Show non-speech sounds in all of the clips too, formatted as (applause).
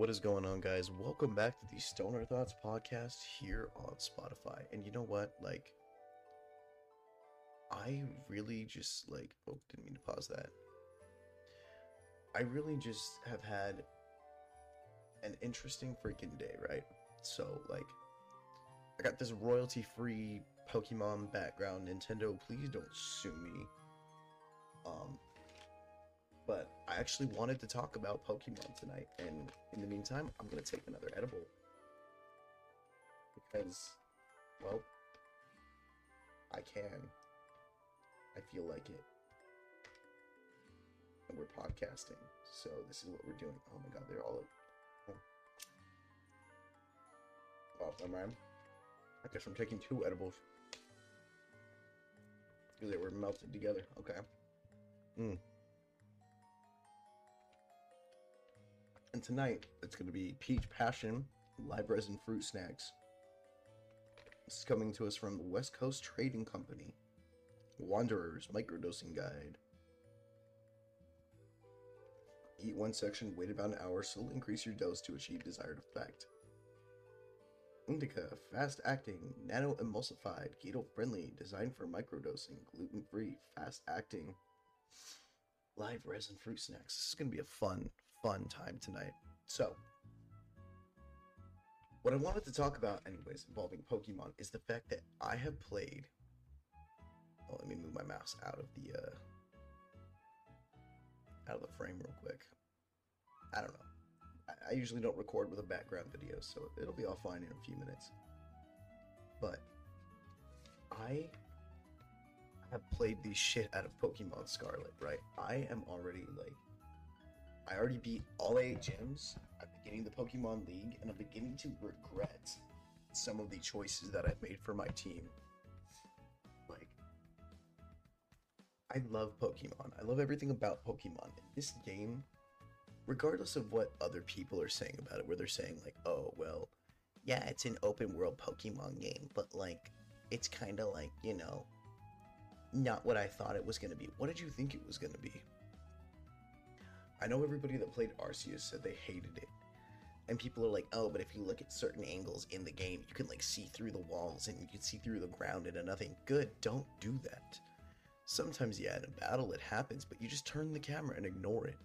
What is going on, guys? Welcome back to the Stoner Thoughts podcast here on Spotify. And you know what? Like, I really just like, oh, didn't mean to pause that. I really just have had an interesting freaking day, right? So, like, I got this royalty free Pokemon background. Nintendo, please don't sue me. Um, but I actually wanted to talk about Pokemon tonight, and in the meantime, I'm gonna take another edible because, well, I can. I feel like it, and we're podcasting, so this is what we're doing. Oh my God, they're all. Oh, never mind. I guess I'm taking two edibles because they were melted together. Okay. Hmm. And tonight, it's going to be Peach Passion, live resin fruit snacks. This is coming to us from the West Coast Trading Company. Wanderer's Microdosing Guide. Eat one section, wait about an hour, slowly increase your dose to achieve desired effect. Indica, fast acting, nano emulsified, keto friendly, designed for microdosing, gluten free, fast acting. Live resin fruit snacks. This is going to be a fun, fun time tonight. So, what I wanted to talk about, anyways, involving Pokemon, is the fact that I have played. Oh, let me move my mouse out of the uh, out of the frame real quick. I don't know. I, I usually don't record with a background video, so it'll be all fine in a few minutes. But I have played the shit out of Pokemon Scarlet, right? I am already like I already beat all eight gyms the beginning the Pokemon League, and I'm beginning to regret some of the choices that I've made for my team. Like, I love Pokemon. I love everything about Pokemon. In this game, regardless of what other people are saying about it, where they're saying, like, oh, well, yeah, it's an open world Pokemon game, but, like, it's kind of like, you know, not what I thought it was going to be. What did you think it was going to be? I know everybody that played Arceus said they hated it. And people are like, oh, but if you look at certain angles in the game, you can like see through the walls and you can see through the ground into nothing. Good, don't do that. Sometimes, yeah, in a battle it happens, but you just turn the camera and ignore it.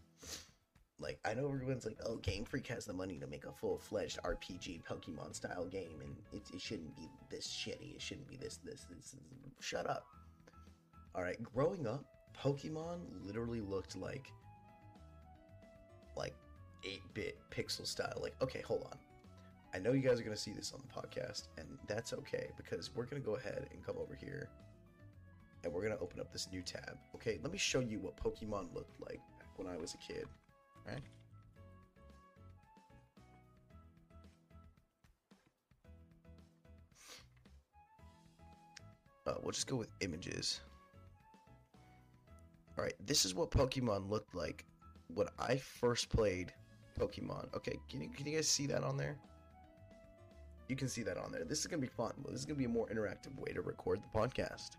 Like, I know everyone's like, oh, Game Freak has the money to make a full fledged RPG Pokemon style game, and it, it shouldn't be this shitty. It shouldn't be this, this, this. this. Shut up. Alright, growing up, Pokemon literally looked like like 8-bit pixel style. Like, okay, hold on. I know you guys are going to see this on the podcast, and that's okay because we're going to go ahead and come over here and we're going to open up this new tab. Okay, let me show you what Pokemon looked like back when I was a kid. All right? Uh, we'll just go with images. Alright, this is what Pokemon looked like when I first played Pokemon. Okay, can you, can you guys see that on there? You can see that on there. This is to be fun. This is to be a more interactive way to record the podcast.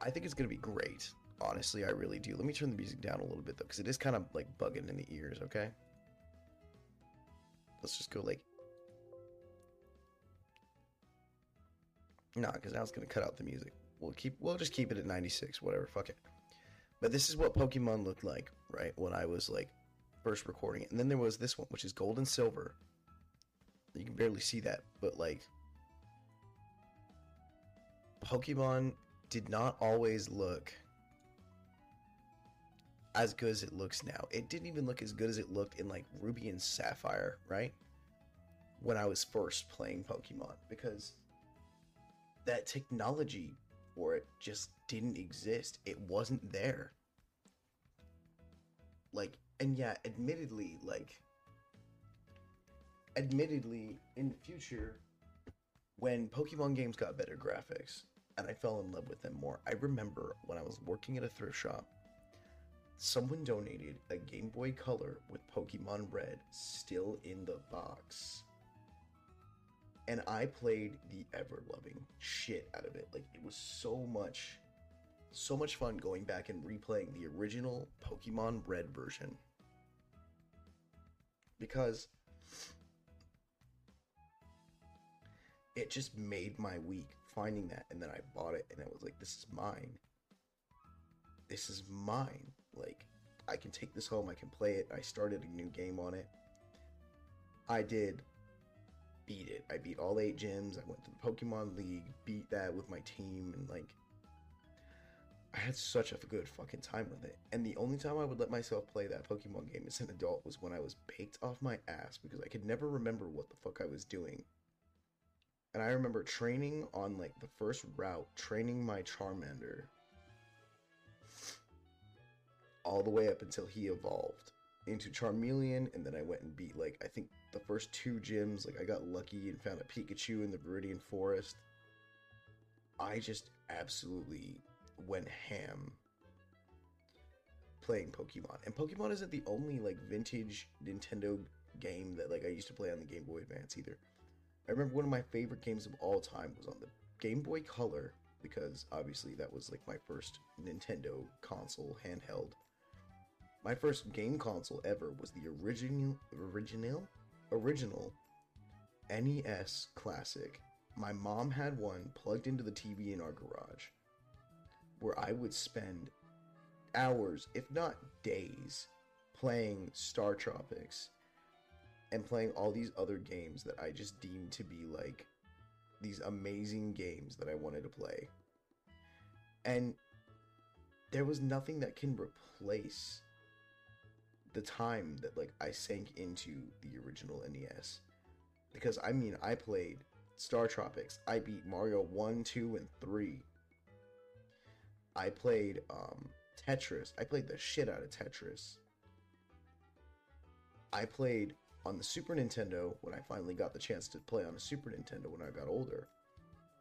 I think it's to be great. Honestly, I really do. Let me turn the music down a little bit though, because it is kind of like bugging in the ears, okay? Let's just go like. Nah, because now it's to cut out the music. We'll keep, we'll just keep it at 96, whatever, fuck it. But this is what Pokemon looked like, right? When I was like first recording it. And then there was this one, which is gold and silver. You can barely see that, but like Pokemon did not always look as good as it looks now. It didn't even look as good as it looked in like Ruby and Sapphire, right? When I was first playing Pokemon because that technology for it just didn't exist. It wasn't there. Like, and yeah, admittedly, like, admittedly, in the future, when Pokemon games got better graphics and I fell in love with them more, I remember when I was working at a thrift shop, someone donated a Game Boy Color with Pokemon Red still in the box and I played the ever loving shit out of it. Like it was so much so much fun going back and replaying the original Pokemon Red version. because it just made my week finding that and then I bought it and I was like this is mine. This is mine. Like I can take this home, I can play it. I started a new game on it. I did beat it. I beat all 8 gyms. I went to the Pokemon League, beat that with my team and like I had such a good fucking time with it. And the only time I would let myself play that Pokemon game as an adult was when I was baked off my ass because I could never remember what the fuck I was doing. And I remember training on like the first route, training my Charmander all the way up until he evolved into Charmeleon, and then I went and beat like I think the first two gyms. Like I got lucky and found a Pikachu in the Viridian Forest. I just absolutely went ham playing Pokemon. And Pokemon isn't the only like vintage Nintendo game that like I used to play on the Game Boy Advance either. I remember one of my favorite games of all time was on the Game Boy Color because obviously that was like my first Nintendo console handheld. My first game console ever was the original original original NES Classic. My mom had one plugged into the TV in our garage where I would spend hours, if not days, playing Star Tropics and playing all these other games that I just deemed to be like these amazing games that I wanted to play. And there was nothing that can replace the time that like I sank into the original NES. Because I mean, I played Star Tropics. I beat Mario 1, 2, and 3 I played um, Tetris. I played the shit out of Tetris. I played on the Super Nintendo when I finally got the chance to play on a Super Nintendo when I got older.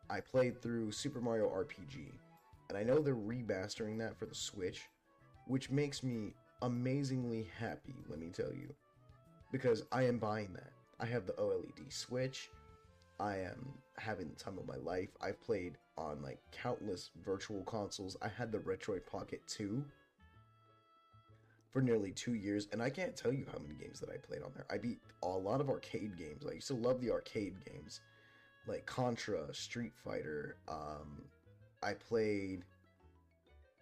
I played through Super Mario RPG. And I know they're remastering that for the Switch, which makes me amazingly happy, let me tell you. Because I am buying that. I have the OLED Switch. I am having the time of my life. I've played on like countless virtual consoles. I had the Retroid Pocket 2 for nearly two years, and I can't tell you how many games that I played on there. I beat a lot of arcade games. I used to love the arcade games, like Contra, Street Fighter. Um, I played,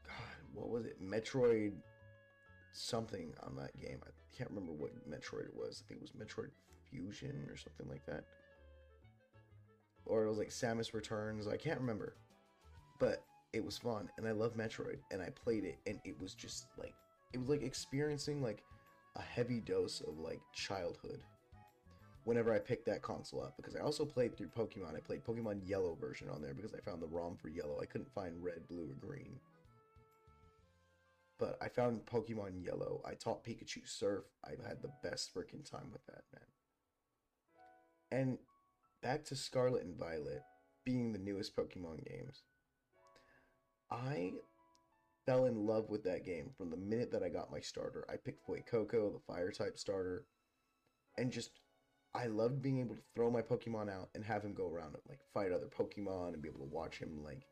God, what was it? Metroid something on that game. I can't remember what Metroid it was. I think it was Metroid Fusion or something like that or it was like Samus Returns. I can't remember, but it was fun, and I love Metroid, and I played it, and it was just like it was like experiencing like a heavy dose of like childhood whenever I picked that console up because I also played through Pokemon. I played Pokemon Yellow version on there because I found the ROM for Yellow. I couldn't find Red, Blue, or Green. But I found Pokemon Yellow. I taught Pikachu Surf. I had the best freaking time with that, man. And back to Scarlet and Violet being the newest Pokemon games. I fell in love with that game from the minute that I got my starter. I picked Fuecoco, the fire type starter, and just I loved being able to throw my Pokemon out and have him go around and like fight other Pokemon and be able to watch him like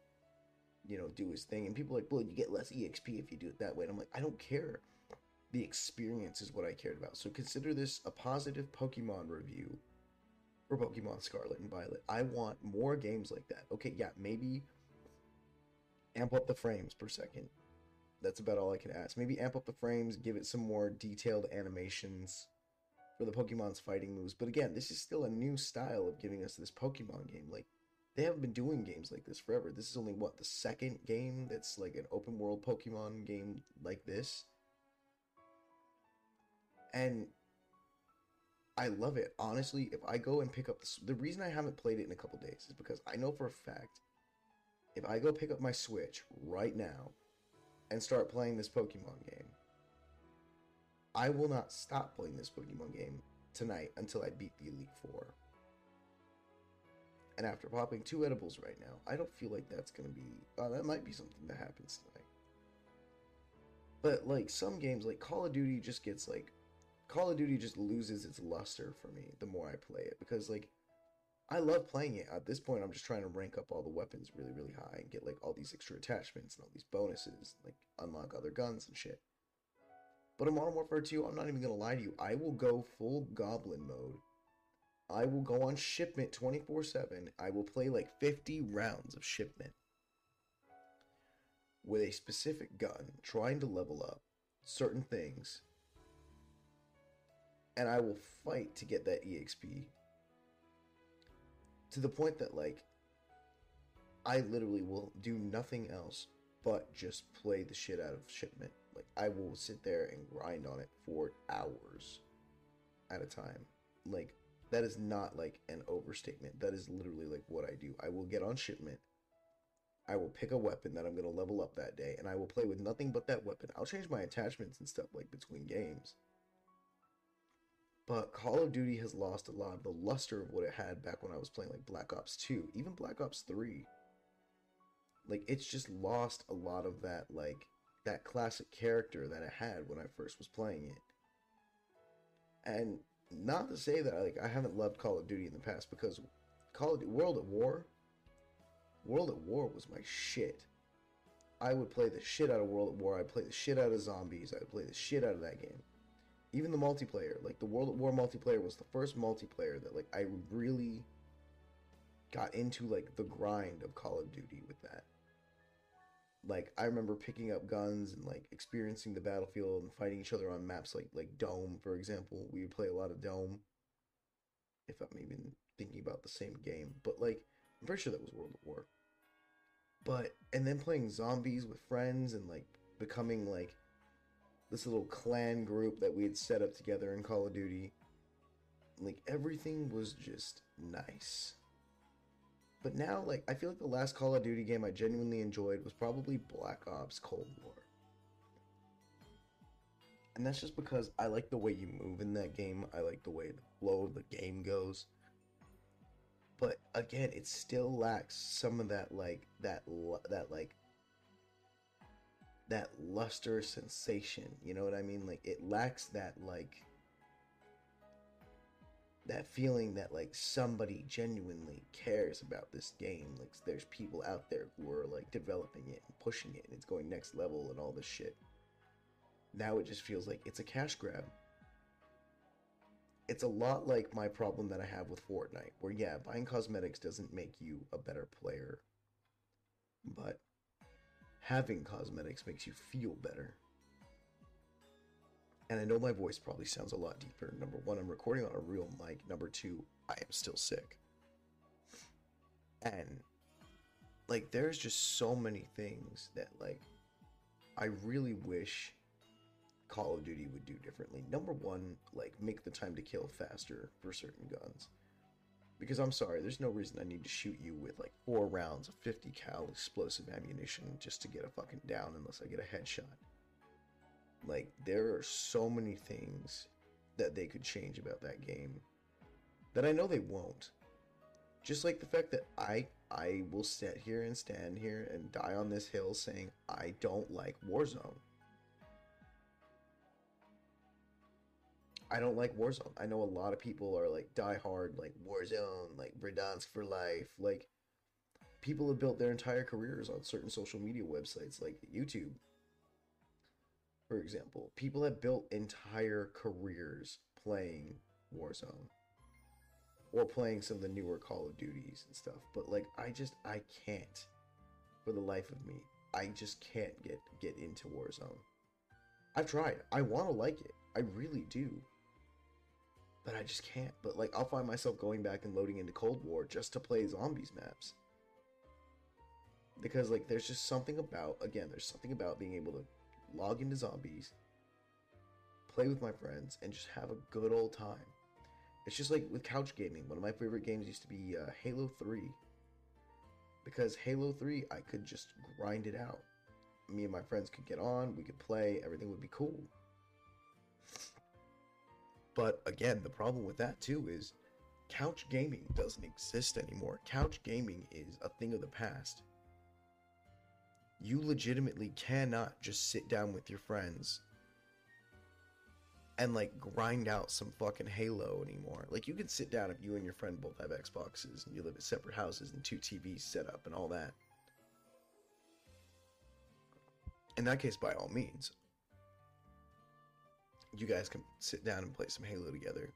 you know do his thing. And people are like, well, you get less EXP if you do it that way. And I'm like, I don't care. The experience is what I cared about. So consider this a positive Pokemon review for Pokemon Scarlet and Violet. I want more games like that. Okay, yeah, maybe amp up the frames per second. That's about all I can ask. Maybe amp up the frames, give it some more detailed animations for the Pokemon's fighting moves. But again, this is still a new style of giving us this Pokemon game. Like, they haven't been doing games like this forever. This is only, what, the second game that's like an open world Pokemon game like this? And I love it. Honestly, if I go and pick up the, the reason I haven't played it in a couple days is because I know for a fact if I go pick up my Switch right now and start playing this Pokemon game, I will not stop playing this Pokemon game tonight until I beat the Elite Four. And after popping two edibles right now, I don't feel like that's gonna be. Uh, that might be something that happens tonight. But like some games, like Call of Duty, just gets like Call of Duty just loses its luster for me the more I play it because like I love playing it. At this point, I'm just trying to rank up all the weapons really, really high and get like all these extra attachments and all these bonuses, like unlock other guns and shit. But in Modern Warfare 2, I'm not even gonna lie to you, I will go full goblin mode. I will go on shipment 24 7. I will play like 50 rounds of shipment with a specific gun, trying to level up certain things. And I will fight to get that EXP. To the point that, like, I literally will do nothing else but just play the shit out of shipment. Like, I will sit there and grind on it for hours at a time. Like, that is not like an overstatement. That is literally like what I do. I will get on shipment. I will pick a weapon that I'm going to level up that day and I will play with nothing but that weapon. I'll change my attachments and stuff like between games. But Call of Duty has lost a lot of the luster of what it had back when I was playing like Black Ops 2, even Black Ops 3. Like it's just lost a lot of that like that classic character that it had when I first was playing it. And not to say that like I haven't loved Call of Duty in the past because Call of Duty World at War World at War was my shit. I would play the shit out of World at War. I'd play the shit out of zombies. I'd play the shit out of that game. Even the multiplayer, like the World at War multiplayer was the first multiplayer that like I really got into like the grind of Call of Duty with that. Like I remember picking up guns and like experiencing the battlefield and fighting each other on maps like like Dome, for example. We would play a lot of Dome. If I'm even thinking about the same game, but like I'm pretty sure that was World at War. But and then playing zombies with friends and like becoming like this little clan group that we had set up together in Call of Duty. Like everything was just nice. But now, like, I feel like the last Call of Duty game I genuinely enjoyed was probably Black Ops Cold War. And that's just because I like the way you move in that game. I like the way the flow of the game goes but again it still lacks some of that like that that like that luster sensation you know what i mean like it lacks that like that feeling that like somebody genuinely cares about this game. Like there's people out there who are like developing it and pushing it and it's going next level and all this shit. Now it just feels like it's a cash grab. It's a lot like my problem that I have with Fortnite, where yeah, buying cosmetics doesn't make you a better player, but having cosmetics makes you feel better. And I know my voice probably sounds a lot deeper. Number one, I'm recording on a real mic. Number two, I am still sick. And like there's just so many things that like I really wish Call of Duty would do differently. Number one, like make the time to kill faster for certain guns. Because I'm sorry, there's no reason I need to shoot you with like four rounds of 50 cal explosive ammunition just to get a fucking down unless I get a headshot. Like there are so many things that they could change about that game that I know they won't. Just like the fact that I I will sit here and stand here and die on this hill saying I don't like Warzone. I don't like Warzone. I know a lot of people are like die hard, like Warzone, like Verdansk for life. Like people have built their entire careers on certain social media websites, like YouTube, for example. People have built entire careers playing Warzone or playing some of the newer Call of Duties and stuff. But like, I just I can't, for the life of me, I just can't get get into Warzone. I've tried. I want to like it. I really do but I just can't. But like I'll find myself going back and loading into Cold War just to play zombies maps. Because like there's just something about again, there's something about being able to log into zombies, play with my friends, and just have a good old time. It's just like with couch gaming. One of my favorite games used to be uh, Halo 3. Because Halo 3, I could just grind it out. Me and my friends could get on, we could play, everything would be cool. But again, the problem with that too is couch gaming doesn't exist anymore. Couch gaming is a thing of the past. You legitimately cannot just sit down with your friends and like grind out some fucking Halo anymore. Like you can sit down if you and your friend both have Xboxes and you live at separate houses and two TVs set up and all that. In that case, by all means. you guys can sit down and play some Halo together.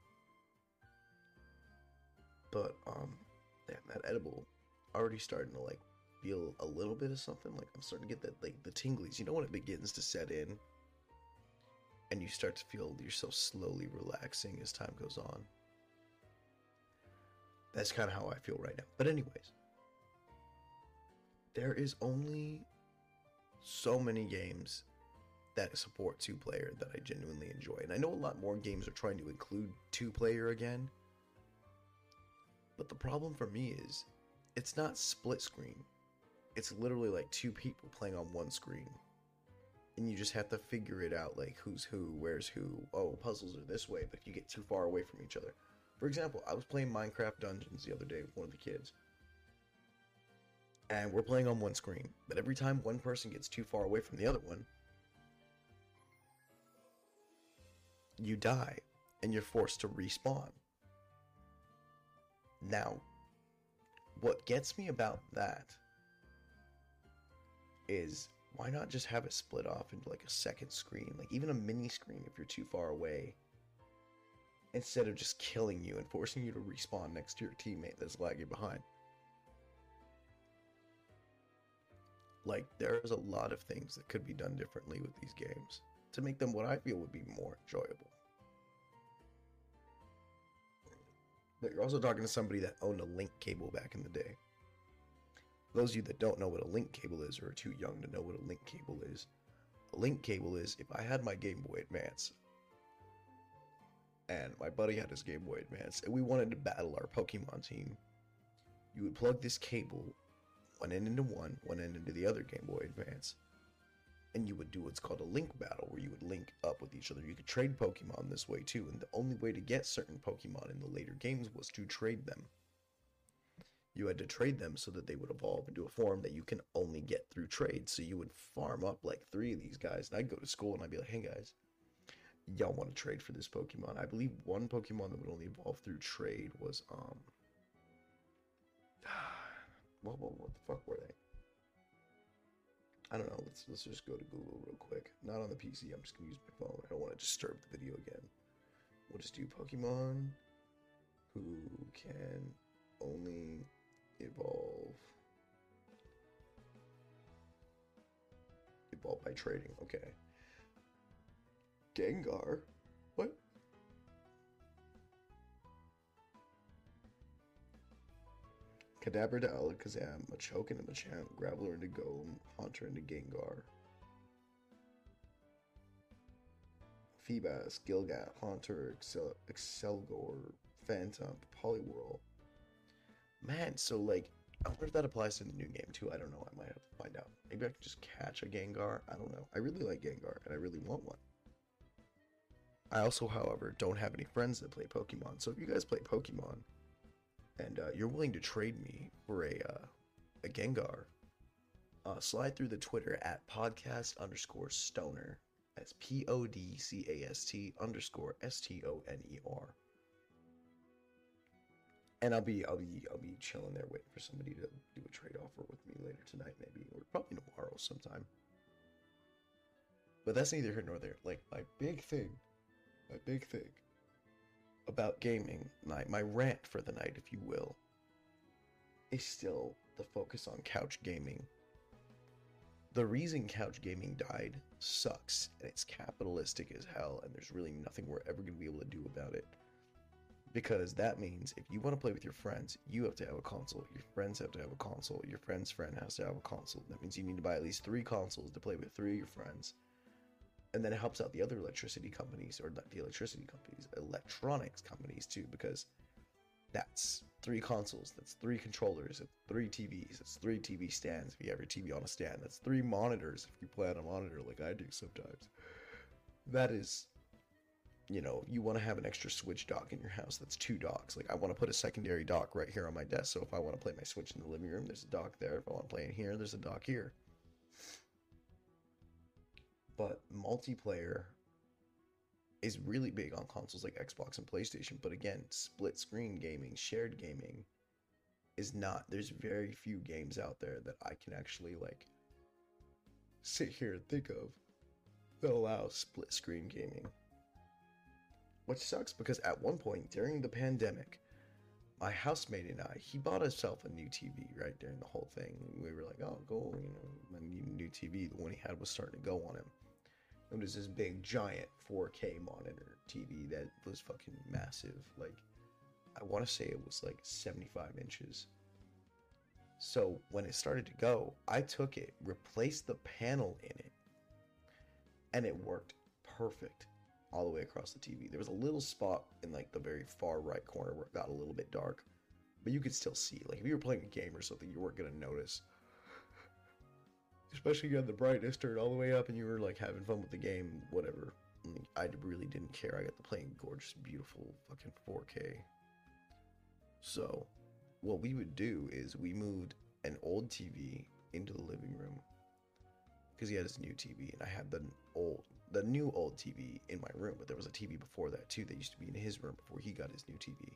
But um, damn, that edible already starting to like feel a little bit of something. Like I'm starting to get that like the tinglies. You know when it begins to set in, and you start to feel yourself slowly relaxing as time goes on. That's kind of how I feel right now. But anyways, there is only so many games that support two player that I genuinely enjoy. And I know a lot more games are trying to include two player again. But the problem for me is it's not split screen. It's literally like two people playing on one screen. And you just have to figure it out like who's who, where's who. Oh, puzzles are this way, but you get too far away from each other. For example, I was playing Minecraft Dungeons the other day with one of the kids. And we're playing on one screen, but every time one person gets too far away from the other one, you die and you're forced to respawn. Now, what gets me about that is why not just have it split off into like a second screen, like even a mini screen if you're too far away, instead of just killing you and forcing you to respawn next to your teammate that's lagging behind. Like, there's a lot of things that could be done differently with these games to make them what I feel would be more enjoyable. But you're also talking to somebody that owned a link cable back in the day. Those of you that don't know what a link cable is or are too young to know what a link cable is, a link cable is if I had my Game Boy Advance and my buddy had his Game Boy Advance and we wanted to battle our Pokemon team, you would plug this cable one end into one, one end into the other Game Boy Advance, and you would do what's called a link battle where you would link up with each other. You could trade Pokemon this way too, and the only way to get certain Pokemon in the later games was to trade them. You had to trade them so that they would evolve into a form that you can only get through trade. So you would farm up like three of these guys, and I'd go to school and I'd be like, hey guys, y'all want to trade for this Pokemon? I believe one Pokemon that would only evolve through trade was um (sighs) what, what, what the fuck were they? I don't know. Let's let's just go to Google real quick. Not on the PC. I'm just gonna use my phone. I don't want to disturb the video again. We'll just do Pokemon who can only evolve evolve by trading. Okay. Gengar. What? Kadabra to Alakazam, Machoke into Machamp, Graveler into Golem, Haunter into Gengar. Feebas, Gilgat, Haunter, Excel, Excelgor, Phantom, Poliwhirl. Man, so like, I wonder if that applies to the new game too. I don't know. I might have to find out. Maybe I can just catch a Gengar. I don't know. I really like Gengar, and I really want one. I also, however, don't have any friends that play Pokemon. So if you guys play Pokemon, and uh, you're willing to trade me for a uh, a Gengar, uh, slide through the Twitter at podcast underscore stoner. That's P O D C A S T underscore S T O N E R. And I'll be I'll be I'll be chilling there waiting for somebody to do a trade offer with me later tonight, maybe, or probably tomorrow sometime. But that's neither here nor there. Like my big thing, my big thing about gaming, my, my rant for the night, if you will, is still the focus on couch gaming. The reason couch gaming died sucks, and it's capitalistic as hell, and there's really nothing we're ever going to be able to do about it. Because that means if you want to play with your friends, you have to have a console. Your friends have to have a console. Your friend's friend has to have a console. That means you need to buy at least three consoles to play with three of your friends and then it helps out the other electricity companies or not the electricity companies electronics companies too because that's three consoles that's three controllers it's three tvs it's three tv stands if you have your tv on a stand that's three monitors if you play on a monitor like i do sometimes that is you know you want to have an extra switch dock in your house that's two docks like i want to put a secondary dock right here on my desk so if i want to play my switch in the living room there's a dock there if i want to play in here there's a dock here but multiplayer is really big on consoles like Xbox and PlayStation. But again, split screen gaming, shared gaming is not. There's very few games out there that I can actually like sit here and think of that allow split screen gaming. Which sucks because at one point during the pandemic, my housemate and I, he bought himself a new TV right during the whole thing. We were like, oh, go, you know, I need a new TV. The one he had was starting to go on him. It was this big, giant 4K monitor TV that was fucking massive. Like, I want to say it was like 75 inches. So when it started to go, I took it, replaced the panel in it, and it worked perfect all the way across the TV. There was a little spot in like the very far right corner where it got a little bit dark, but you could still see. Like if you were playing a game or something, you weren't gonna notice. Especially you had the brightness turned all the way up and you were like having fun with the game, whatever. I really didn't care. I got to play in gorgeous, beautiful fucking 4K. So, what we would do is we moved an old TV into the living room because he had his new TV, and I had the old the new old TV in my room, but there was a TV before that too that used to be in his room before he got his new TV.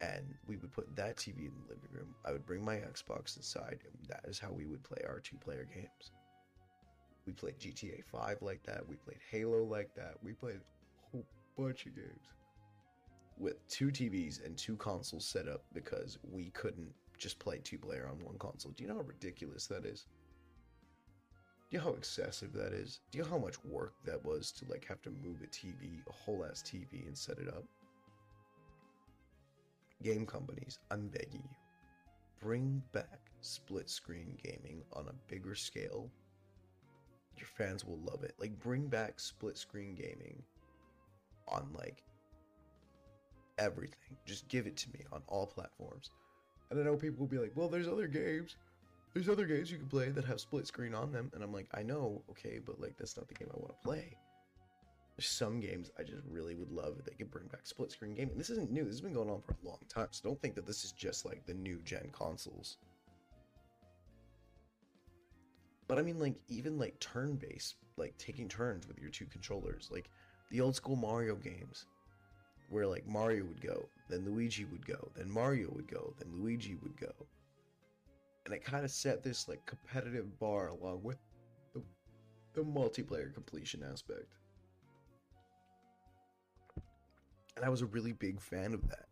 And we would put that TV in the living room. I would bring my Xbox inside, and that is how we would play our two player games. We played GTA 5 like that, we played Halo like that, we played a whole bunch of games. With two TVs and two consoles set up because we couldn't just play two player on one console. Do you know how ridiculous that is? Do you know how excessive that is? Do you know how much work that was to like have to move a TV, a whole ass TV, and set it up? Game companies, I'm begging you, bring back split screen gaming on a bigger scale. Your fans will love it. Like, bring back split screen gaming on like everything. Just give it to me on all platforms. And I know people will be like, well, there's other games there's other games you can play that have split screen on them and i'm like i know okay but like that's not the game i want to play. There's some games i just really would love if they could bring back split screen gaming. This isn't new. This has been going on for a long time so don't think that this is just like the new gen consoles. But i mean like even like turn based like taking turns with your two controllers like the old school mario games where like mario would go then luigi would go then mario would go then luigi would go and it kind of set this like competitive bar along with the, the multiplayer completion aspect. And I was a really big fan of that.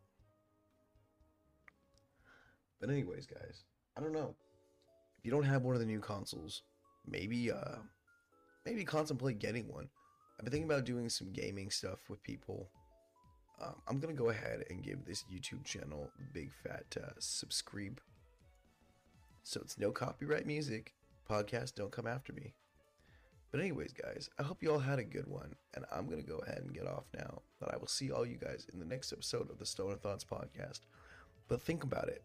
But anyways, guys, I don't know. If you don't have one of the new consoles, maybe uh maybe contemplate getting one. I've been thinking about doing some gaming stuff with people. Um, I'm gonna go ahead and give this YouTube channel big fat uh, subscribe so it's no copyright music. Podcast, don't come after me. But, anyways, guys, I hope you all had a good one, and I'm going to go ahead and get off now. But I will see all you guys in the next episode of the Stoner Thoughts podcast. But think about it.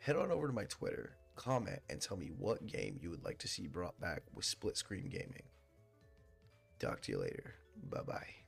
Head on over to my Twitter, comment, and tell me what game you would like to see brought back with split screen gaming. Talk to you later. Bye bye.